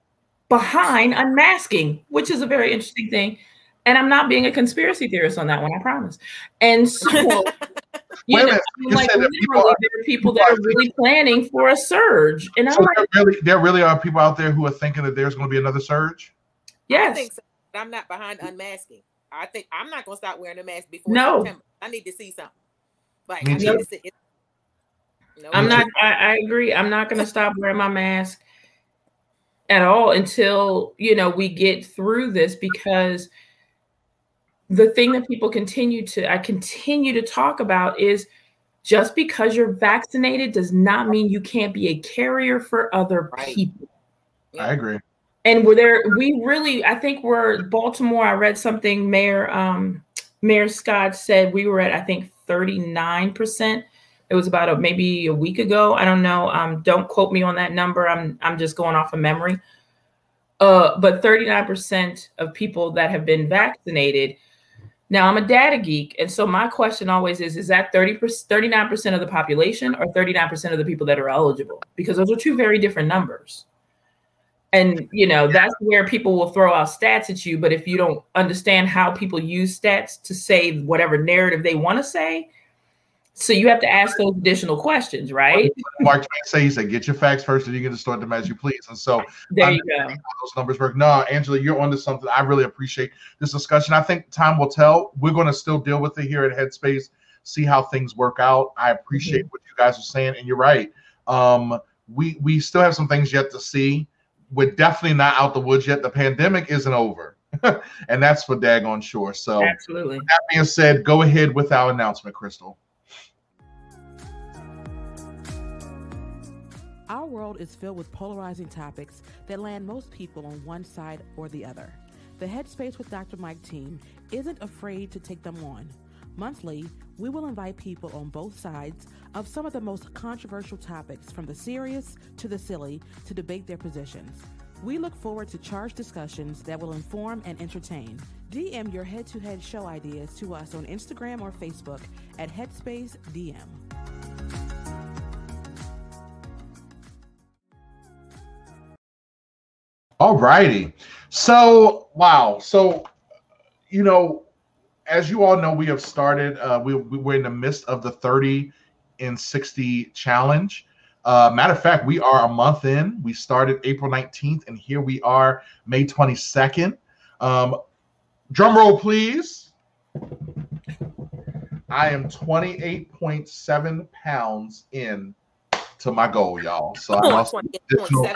behind unmasking, which is a very interesting thing. And I'm not being a conspiracy theorist on that one, I promise. And so, you know, like literally, people are, there are people that are really planning for a surge. And I'm so like, there really, there really are people out there who are thinking that there's going to be another surge. Yes, I think so. I'm not behind unmasking. I think I'm not going to stop wearing a mask before no. September. I need to see something. Like I need to see. It. No, I'm not. I, I agree. I'm not going to stop wearing my mask at all until you know we get through this because the thing that people continue to I continue to talk about is just because you're vaccinated does not mean you can't be a carrier for other people. I agree. And we're there. We really, I think we're Baltimore. I read something. Mayor um, Mayor Scott said we were at I think 39 percent it was about a, maybe a week ago. I don't know. Um, don't quote me on that number. I'm I'm just going off of memory. Uh, but 39% of people that have been vaccinated. Now I'm a data geek, and so my question always is: Is that 30 39% of the population or 39% of the people that are eligible? Because those are two very different numbers. And you know that's where people will throw out stats at you, but if you don't understand how people use stats to say whatever narrative they want to say, so you have to ask those additional questions, right? Mark Twain say he said, "Get your facts first, and you can distort them as you please." And so there you go. Those numbers work. No, Angela, you're onto something. I really appreciate this discussion. I think time will tell. We're going to still deal with it here at Headspace, see how things work out. I appreciate mm-hmm. what you guys are saying, and you're right. Um, we we still have some things yet to see. We're definitely not out the woods yet. The pandemic isn't over. and that's for daggone sure. So, absolutely. That being said, go ahead with our announcement, Crystal. Our world is filled with polarizing topics that land most people on one side or the other. The Headspace with Dr. Mike team isn't afraid to take them on. Monthly, we will invite people on both sides of some of the most controversial topics, from the serious to the silly, to debate their positions. We look forward to charged discussions that will inform and entertain. DM your head to head show ideas to us on Instagram or Facebook at Headspace DM. All righty. So, wow. So, you know, as you all know, we have started, uh, we, we, are in the midst of the 30 in 60 challenge. Uh, matter of fact, we are a month in. We started April 19th, and here we are, May 22nd. Um, drum roll, please. I am 28.7 pounds in to my goal, y'all. So I lost additional,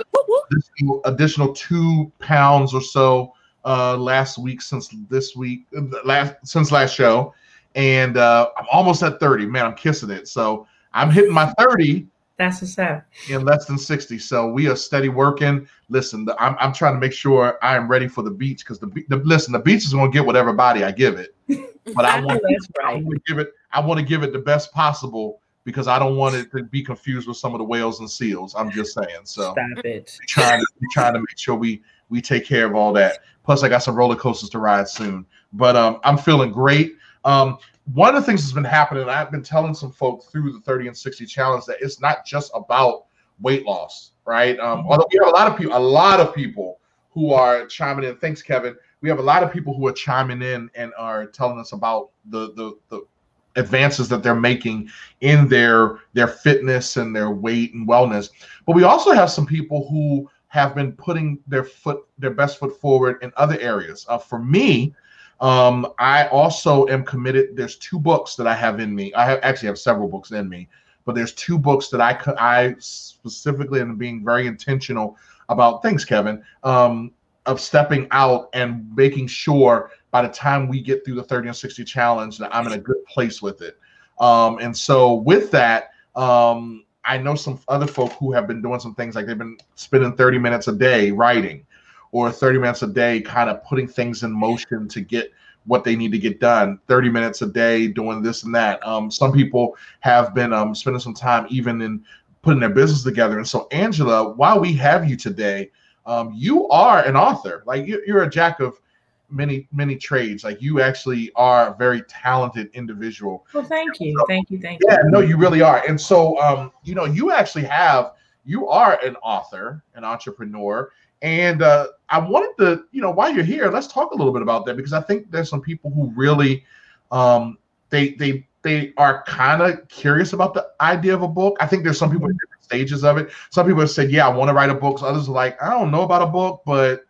additional, additional, two pounds or so uh, last week since this week, last since last show, and uh, I'm almost at 30. Man, I'm kissing it. So I'm hitting my 30. That's a set in less than 60. So we are steady working. Listen, the, I'm, I'm trying to make sure I am ready for the beach because the, the listen, the beach is going to get whatever body I give it, but I want, right. I want to give it. I want to give it the best possible because I don't want it to be confused with some of the whales and seals. I'm just saying. So stop it. Trying to trying to make sure we we take care of all that. Plus, I got some roller coasters to ride soon. But um, I'm feeling great. Um, one of the things that's been happening, I've been telling some folks through the 30 and 60 challenge that it's not just about weight loss, right? Um, mm-hmm. although we have a lot of people, a lot of people who are chiming in. Thanks, Kevin. We have a lot of people who are chiming in and are telling us about the the the advances that they're making in their their fitness and their weight and wellness. But we also have some people who have been putting their foot their best foot forward in other areas. Uh, for me um, i also am committed. There's two books that i have in me. I have actually have several books in me but there's two books that i i specifically am being very intentional about. Things kevin. Um, of stepping out and making sure by the time we get through the 30 and 60 challenge that I'm in a good place with it. Um, and so with that, um, I know some other folk who have been doing some things like they've been spending 30 minutes a day writing or 30 minutes a day kind of putting things in motion to get what they need to get done. 30 minutes a day doing this and that. Um, some people have been um, spending some time even in putting their business together. And so angela while we have you today um, you are an author. Like you, you're a jack of many many trades. Like you actually are a very talented individual. Well, thank you, thank you, thank yeah, you. Yeah no, you really are. And so, um, you know, you actually have you are an author, an entrepreneur, and uh, I wanted to, you know, while you're here, let's talk a little bit about that because I think there's some people who really, um, they they they are kind of curious about the idea of a book. I think there's some people different stages of it. Some people have said, "Yeah, I want to write a book." So others are like, "I don't know about a book, but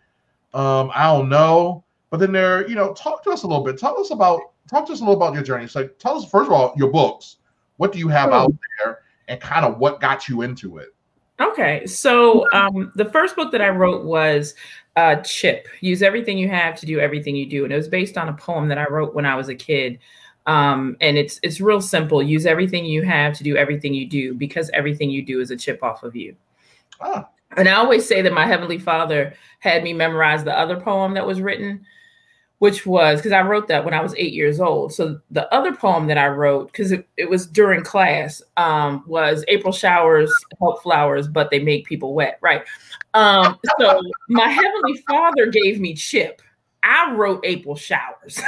um, I don't know." But then they're, you know, talk to us a little bit. Tell us about talk to us a little about your journey. So like, tell us first of all your books. What do you have out there, and kind of what got you into it? Okay, so um, the first book that I wrote was uh, Chip. Use everything you have to do everything you do, and it was based on a poem that I wrote when I was a kid. Um, and it's it's real simple. Use everything you have to do everything you do because everything you do is a chip off of you. Ah. And I always say that my heavenly Father had me memorize the other poem that was written which was because I wrote that when I was eight years old. So the other poem that I wrote, because it, it was during class, um, was April showers help flowers, but they make people wet. Right. Um, so my heavenly father gave me chip. I wrote April showers.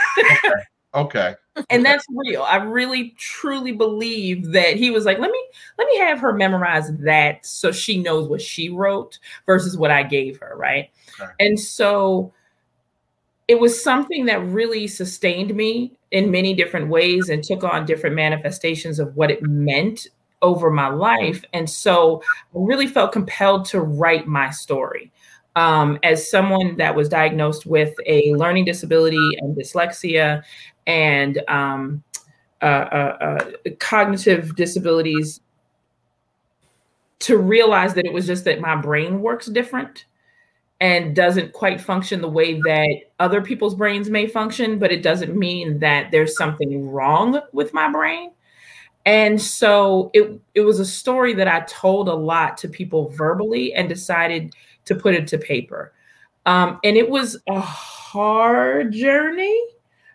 okay. And that's real. I really truly believe that he was like, let me let me have her memorize that so she knows what she wrote versus what I gave her, right? Okay. And so it was something that really sustained me in many different ways and took on different manifestations of what it meant over my life. And so I really felt compelled to write my story. Um, as someone that was diagnosed with a learning disability and dyslexia and um, uh, uh, uh, cognitive disabilities, to realize that it was just that my brain works different and doesn't quite function the way that other people's brains may function, but it doesn't mean that there's something wrong with my brain. And so it it was a story that I told a lot to people verbally and decided to put it to paper. Um, and it was a hard journey.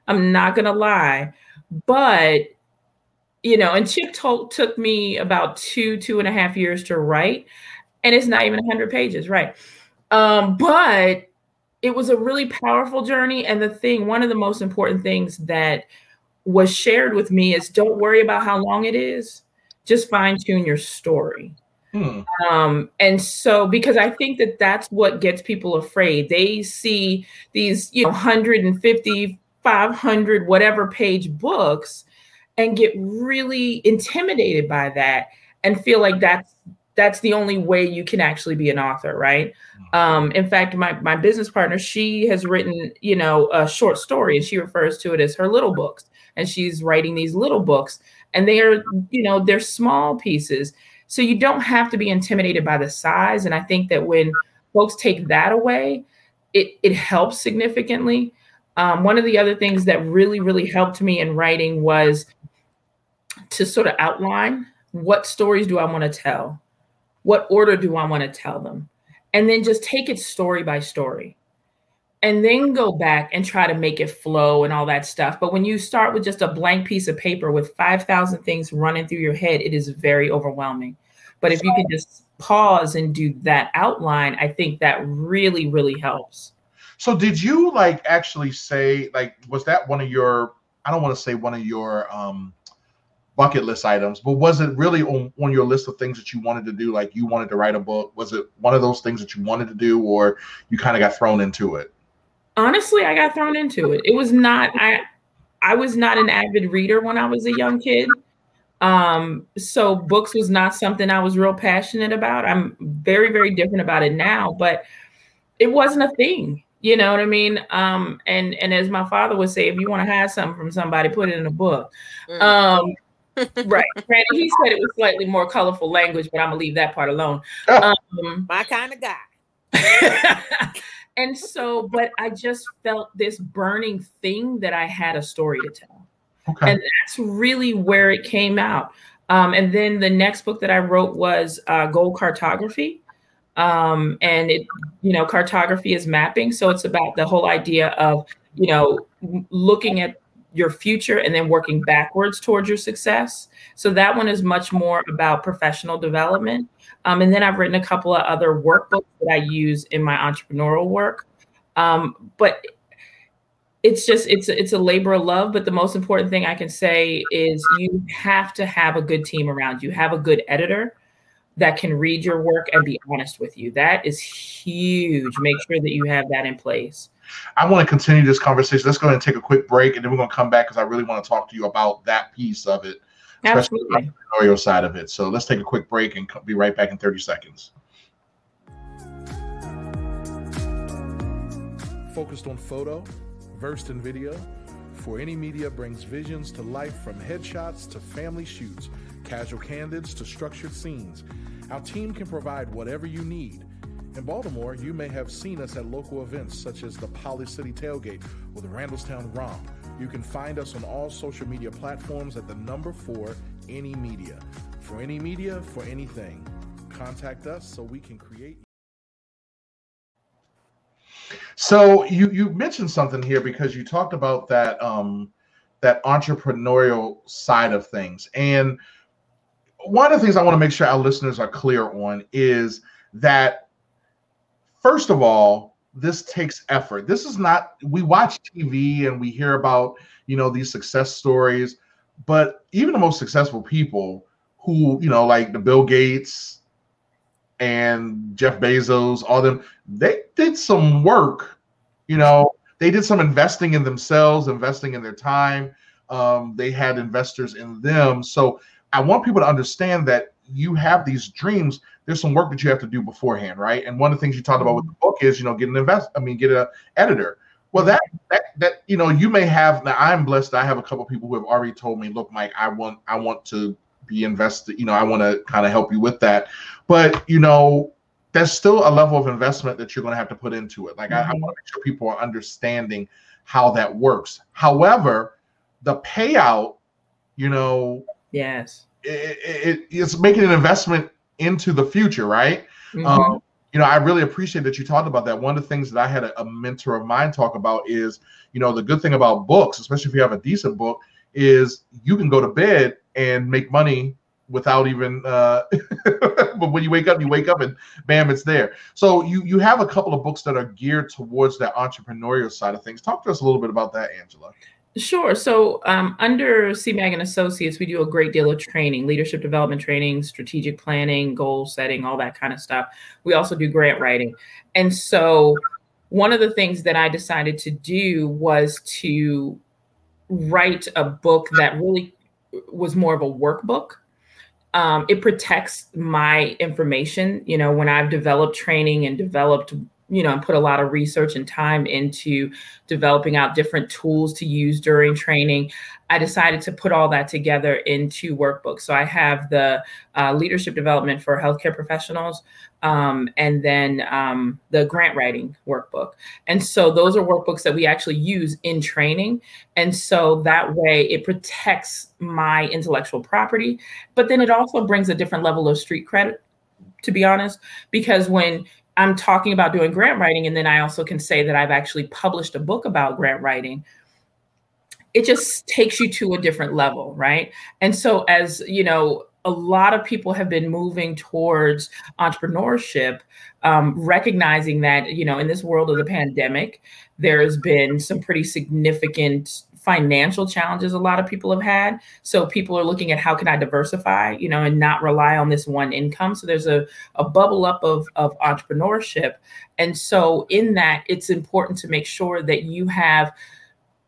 I'm not gonna lie, but you know, and Chip told, took me about two two and a half years to write, and it's not even 100 pages, right? Um, but it was a really powerful journey. And the thing, one of the most important things that was shared with me is don't worry about how long it is, just fine tune your story. Hmm. Um, and so, because I think that that's what gets people afraid. They see these, you know, 150, 500, whatever page books and get really intimidated by that and feel like that's that's the only way you can actually be an author, right? Um, in fact, my my business partner, she has written, you know, a short story, and she refers to it as her little books. And she's writing these little books, and they are, you know, they're small pieces. So you don't have to be intimidated by the size. And I think that when folks take that away, it it helps significantly. Um, one of the other things that really, really helped me in writing was to sort of outline what stories do I want to tell? What order do I want to tell them? And then just take it story by story. And then go back and try to make it flow and all that stuff. But when you start with just a blank piece of paper with 5,000 things running through your head, it is very overwhelming. But if you can just pause and do that outline, I think that really, really helps. So did you like actually say like was that one of your I don't want to say one of your um bucket list items, but was it really on, on your list of things that you wanted to do? Like you wanted to write a book? Was it one of those things that you wanted to do, or you kind of got thrown into it? Honestly, I got thrown into it. It was not I I was not an avid reader when I was a young kid. Um, so books was not something I was real passionate about. I'm very, very different about it now, but it wasn't a thing. You know what I mean? Um, and and as my father would say, if you want to hide something from somebody, put it in a book. Mm. Um, right. Granted, he said it was slightly more colorful language, but I'm gonna leave that part alone. Um, My kind of guy. and so, but I just felt this burning thing that I had a story to tell. Okay. And that's really where it came out. Um, and then the next book that I wrote was uh, Goal Cartography. Um, and it, you know, cartography is mapping. So it's about the whole idea of, you know, looking at your future and then working backwards towards your success. So that one is much more about professional development. Um, and then I've written a couple of other workbooks that I use in my entrepreneurial work. Um, but it's just it's it's a labor of love. But the most important thing I can say is you have to have a good team around you. Have a good editor that can read your work and be honest with you. That is huge. Make sure that you have that in place. I want to continue this conversation. Let's go ahead and take a quick break, and then we're going to come back because I really want to talk to you about that piece of it, Absolutely. the entrepreneurial side of it. So let's take a quick break and be right back in 30 seconds. Focused on photo, versed in video, For Any Media brings visions to life from headshots to family shoots, casual candids to structured scenes. Our team can provide whatever you need in Baltimore, you may have seen us at local events such as the Poly City Tailgate or the Randallstown Romp. You can find us on all social media platforms at the number four, Any Media. For any media, for anything. Contact us so we can create. So you you mentioned something here because you talked about that um, that entrepreneurial side of things, and one of the things I want to make sure our listeners are clear on is that first of all, this takes effort. This is not, we watch TV and we hear about, you know, these success stories, but even the most successful people who, you know, like the Bill Gates and Jeff Bezos, all them, they did some work, you know, they did some investing in themselves, investing in their time. Um, they had investors in them. So I want people to understand that you have these dreams, there's some work that you have to do beforehand, right? And one of the things you talked about with the book is, you know, get an invest. I mean, get an editor. Well, that that that you know, you may have. Now, I'm blessed. I have a couple people who have already told me, look, Mike, I want I want to be invested. You know, I want to kind of help you with that. But you know, there's still a level of investment that you're going to have to put into it. Like mm-hmm. I, I want to make sure people are understanding how that works. However, the payout, you know, yes, it, it, it's making an investment into the future, right? Mm-hmm. Um, you know, I really appreciate that you talked about that. One of the things that I had a, a, mentor of mine talk about is, you know, the good thing about books, especially if you have a decent book, is you can go to bed and make money without even uh but when you wake up you wake up and bam it's there so you you have a couple of books that are geared towards that entrepreneurial side of things talk to us a little bit about that angela Sure. So um, under CMAG and Associates, we do a great deal of training, leadership development training, strategic planning, goal setting, all that kind of stuff. We also do grant writing. And so one of the things that I decided to do was to write a book that really was more of a workbook. Um, it protects my information. You know, when I've developed training and developed you know, and put a lot of research and time into developing out different tools to use during training. I decided to put all that together into workbooks. So I have the uh, leadership development for healthcare professionals, um, and then um, the grant writing workbook. And so those are workbooks that we actually use in training. And so that way it protects my intellectual property, but then it also brings a different level of street credit to be honest, because when I'm talking about doing grant writing, and then I also can say that I've actually published a book about grant writing. It just takes you to a different level, right? And so, as you know, a lot of people have been moving towards entrepreneurship, um, recognizing that, you know, in this world of the pandemic, there's been some pretty significant financial challenges a lot of people have had. So people are looking at how can I diversify, you know, and not rely on this one income. So there's a, a bubble up of, of entrepreneurship. And so in that, it's important to make sure that you have,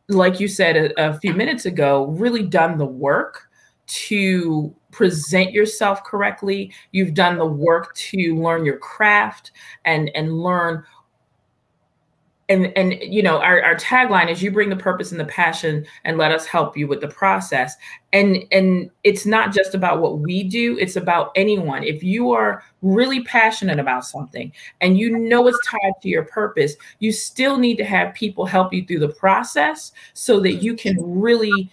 like you said a, a few minutes ago, really done the work to present yourself correctly you've done the work to learn your craft and and learn and and you know our, our tagline is you bring the purpose and the passion and let us help you with the process. And and it's not just about what we do it's about anyone. If you are really passionate about something and you know it's tied to your purpose you still need to have people help you through the process so that you can really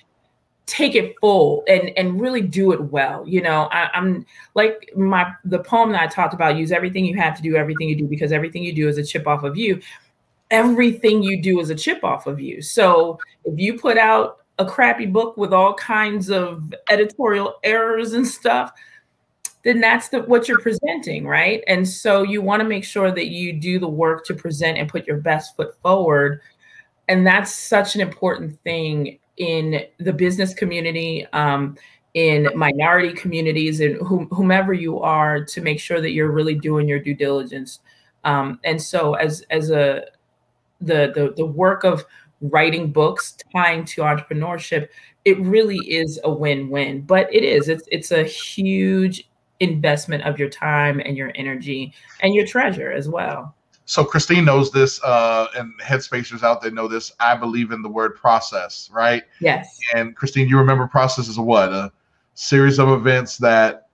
take it full and and really do it well. You know I, i'm like my the poem that i talked about use everything you have to do everything you do because everything you do is a chip off of you everything you do is a chip off of you. So if you put out a crappy book with all kinds of editorial errors and stuff, then that's the what you're presenting, right? And so you want to make sure that you do the work to present and put your best foot forward. And that's such an important thing in the business community, um, in minority communities, and whomever you are, to make sure that you're really doing your due diligence. Um, and so, as as a the the the work of writing books tying to entrepreneurship, it really is a win-win. But it is it's it's a huge investment of your time and your energy and your treasure as well. So Christine knows this, uh, and headspacers out there know this. I believe in the word process, right? Yes. And Christine, you remember process is what a series of events that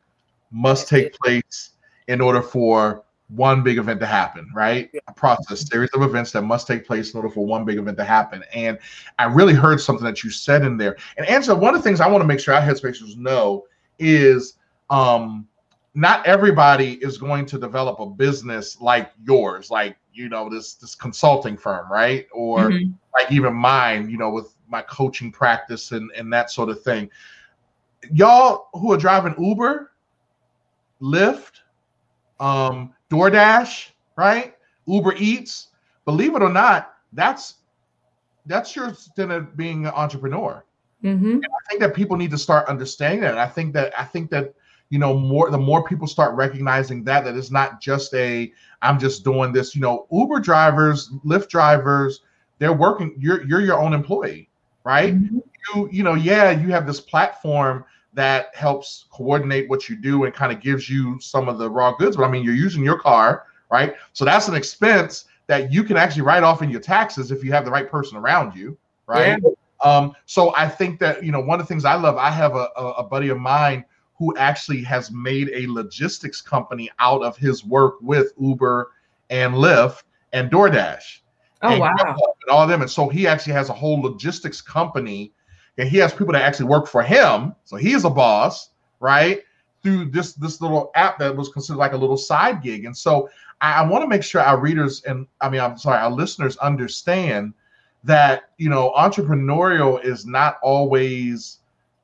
must take place in order for one big event to happen, right? A process, series of events that must take place in order for one big event to happen. And I really heard something that you said in there. And Angela, one of the things I want to make sure our headspacers know is um not everybody is going to develop a business like yours, like you know this this consulting firm, right? Or mm-hmm. like even mine, you know, with my coaching practice and and that sort of thing. Y'all who are driving Uber, Lyft, um, DoorDash, right? Uber Eats. Believe it or not, that's that's your of being an entrepreneur. Mm-hmm. I think that people need to start understanding that. I think that I think that you know more the more people start recognizing that that it's not just a I'm just doing this. You know, Uber drivers, Lyft drivers, they're working. You're you're your own employee, right? Mm-hmm. You you know, yeah, you have this platform that helps coordinate what you do and kind of gives you some of the raw goods. But I mean, you're using your car, right? So that's an expense that you can actually write off in your taxes if you have the right person around you, right? Yeah. Um, so I think that you know one of the things I love. I have a, a, buddy of mine who actually has made a logistics company out of his work with Uber and Lyft and DoorDash. Oh and wow! And all of them, and so he actually has a whole logistics company and he has people that actually work for him. So he is a boss, right? Through this this little app that was considered like a little side gig. And so I, I want to make sure our readers and I mean I'm sorry, our listeners understand that you know entrepreneurial is not always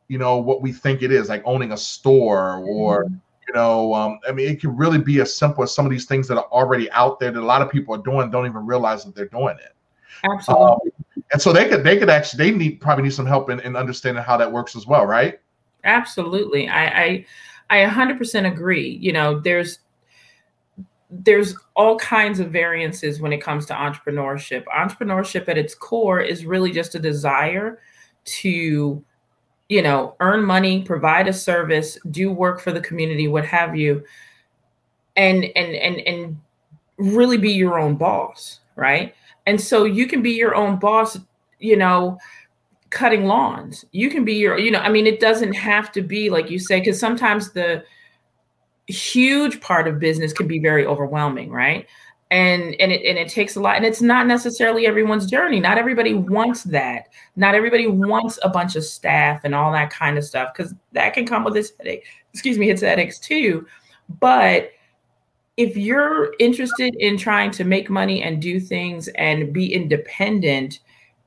you know what we think it is, like owning a store or mm-hmm. you know um, I mean it can really be as simple as some of these things that are already out there that a lot of people are doing don't even realize that they're doing it. Absolutely. Um, and so they could they could actually they need probably need some help in, in understanding how that works as well, right? Absolutely. I I I 100% agree. You know, there's there's all kinds of variances when it comes to entrepreneurship. Entrepreneurship at its core is really just a desire to you know, earn money, provide a service, do work for the community, what have you. And and and and really be your own boss, right? And so you can be your own boss, you know, cutting lawns. You can be your, you know, I mean, it doesn't have to be like you say, because sometimes the huge part of business can be very overwhelming, right? And and it and it takes a lot, and it's not necessarily everyone's journey. Not everybody wants that. Not everybody wants a bunch of staff and all that kind of stuff, because that can come with its headache. Excuse me, its headaches too. But if you're interested in trying to make money and do things and be independent,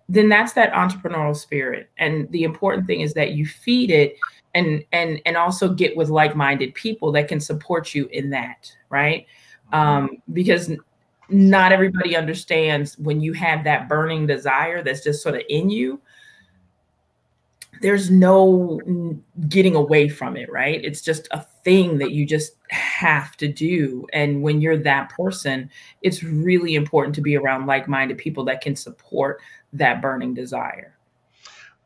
then that's that entrepreneurial spirit. And the important thing is that you feed it and and and also get with like-minded people that can support you in that, right? Um, because not everybody understands when you have that burning desire that's just sort of in you there's no getting away from it, right? It's just a thing that you just have to do. And when you're that person, it's really important to be around like minded people that can support that burning desire.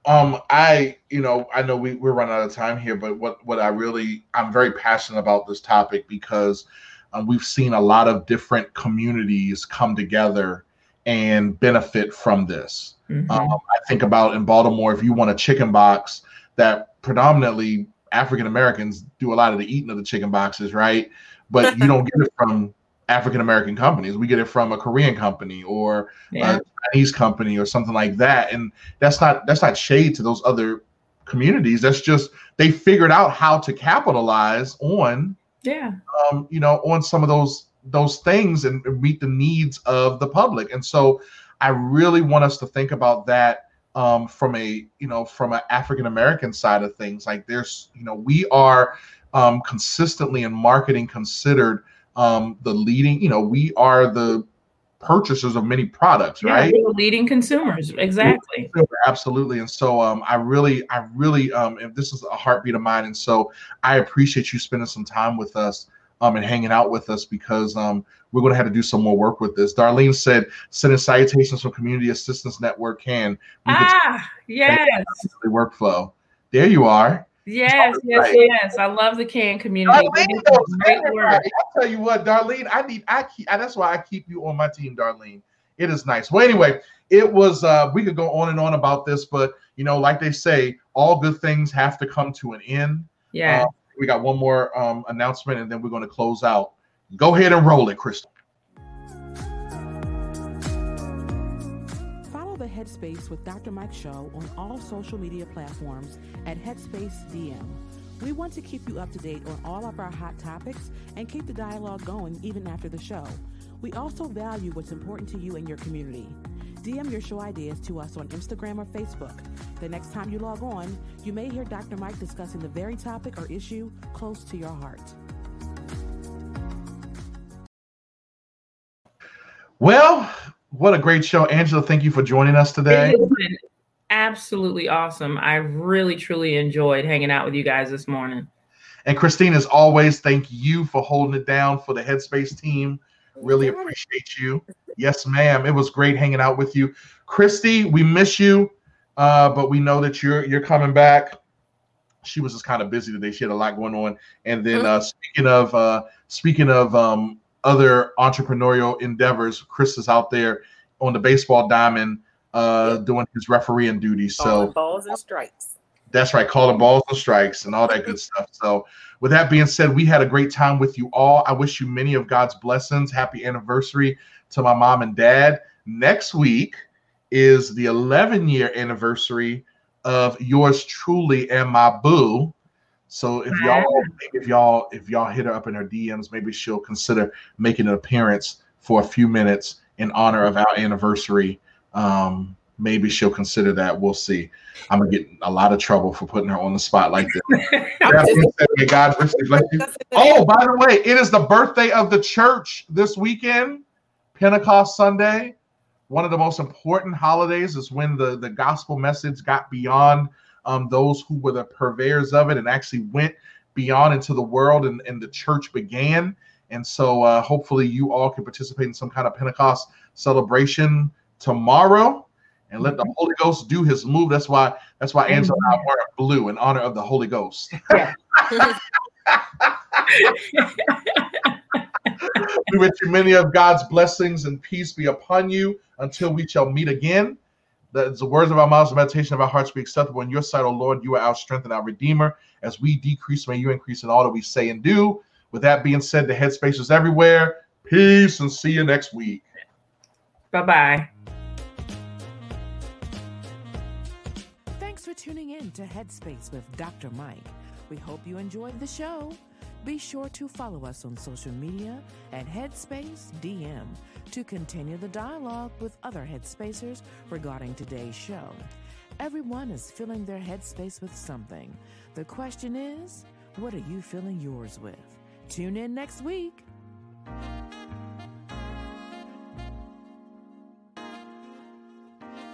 Um, I, you know, I know we, we're running out of time here, but what, what I really, I'm very passionate about this topic because um, we've seen a lot of different communities come together and benefit from this. Mm-hmm. Um, I think about in Baltimore, if you want a chicken box that predominantly African Americans do a lot of the eating of the chicken boxes, right? But you don't get it from African American companies. We get it from a Korean company or yeah. a Chinese company or something like that. And that's not that's not shade to those other communities. That's just they figured out how to capitalize on yeah um, you know on some of those those things and meet the needs of the public. And so I really want us to think about that um, from a you know from an African American side of things. Like there's you know we are um, consistently in marketing considered um, the leading. You know we are the purchasers of many products, yeah, right? leading consumers, exactly. Absolutely. And so um, I really, I really, um, if this is a heartbeat of mine, and so I appreciate you spending some time with us um, and hanging out with us because um, we're going to have to do some more work with this. Darlene said, sending salutations from Community Assistance Network CAN. Ah, yes. The workflow. There you are. Yes, yes, right. yes. I love the CAN community. Darlene, I tell you what, Darlene, I need I keep that's why I keep you on my team, Darlene. It is nice. Well, anyway, it was uh we could go on and on about this, but you know, like they say, all good things have to come to an end. Yeah. Uh, we got one more um announcement and then we're going to close out. Go ahead and roll it, Crystal. Follow the Headspace with Dr. Mike Show on all social media platforms at Headspace DM. We want to keep you up to date on all of our hot topics and keep the dialogue going even after the show. We also value what's important to you and your community. DM your show ideas to us on Instagram or Facebook. The next time you log on, you may hear Dr. Mike discussing the very topic or issue close to your heart. Well, what a great show. Angela, thank you for joining us today. absolutely awesome. I really, truly enjoyed hanging out with you guys this morning. And Christine, as always, thank you for holding it down for the Headspace team. Really appreciate you. Yes, ma'am. It was great hanging out with you. Christy, we miss you, uh, but we know that you're you're coming back. She was just kind of busy today. She had a lot going on. And then uh, speaking of uh, speaking of um, other entrepreneurial endeavors. Chris is out there on the baseball diamond uh, doing his refereeing duties. So balls and strikes. That's right, call the balls and strikes and all that good stuff. So, with that being said, we had a great time with you all. I wish you many of God's blessings. Happy anniversary to my mom and dad. Next week is the 11 year anniversary of yours truly and my boo. So if y'all if y'all if y'all hit her up in her DMs, maybe she'll consider making an appearance for a few minutes in honor of our anniversary. Um, maybe she'll consider that. We'll see. I'm gonna get a lot of trouble for putting her on the spot like this. God bless you. Oh, by the way, it is the birthday of the church this weekend, Pentecost Sunday. One of the most important holidays is when the, the gospel message got beyond um, those who were the purveyors of it and actually went beyond into the world and, and the church began. And so uh, hopefully you all can participate in some kind of Pentecost celebration tomorrow and let the. Holy Ghost do his move. That's why that's why Angela and I wear blue in honor of the Holy Ghost. Yeah. we wish you many of God's blessings and peace be upon you until we shall meet again. That the words of our mouths, the meditation of our hearts be acceptable in your sight, O Lord. You are our strength and our redeemer. As we decrease, may you increase in all that we say and do. With that being said, the headspace is everywhere. Peace and see you next week. Bye bye. Tuning in to Headspace with Dr. Mike. We hope you enjoyed the show. Be sure to follow us on social media at Headspace DM to continue the dialogue with other Headspacers regarding today's show. Everyone is filling their headspace with something. The question is, what are you filling yours with? Tune in next week.